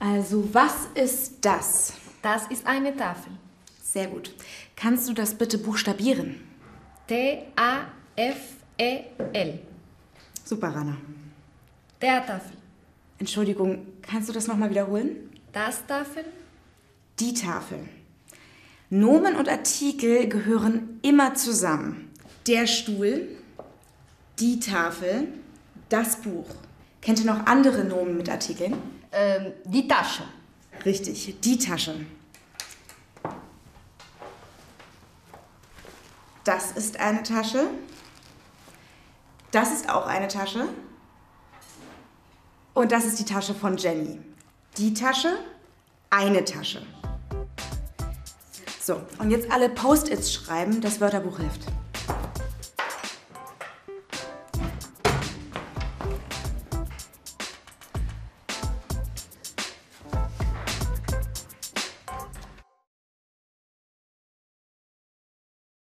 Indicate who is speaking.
Speaker 1: Also, was ist das?
Speaker 2: Das ist eine Tafel.
Speaker 1: Sehr gut. Kannst du das bitte buchstabieren?
Speaker 2: T-A-F-E-L.
Speaker 1: Super, Rana.
Speaker 2: Der Tafel.
Speaker 1: Entschuldigung, kannst du das nochmal wiederholen?
Speaker 2: Das Tafel.
Speaker 1: Die Tafel. Nomen und Artikel gehören immer zusammen. Der Stuhl, die Tafel, das Buch. Kennt ihr noch andere Nomen mit Artikeln?
Speaker 2: Ähm, die Tasche.
Speaker 1: Richtig, die Tasche. Das ist eine Tasche. Das ist auch eine Tasche. Und das ist die Tasche von Jenny. Die Tasche, eine Tasche. So, und jetzt alle Post-its schreiben, das Wörterbuch hilft.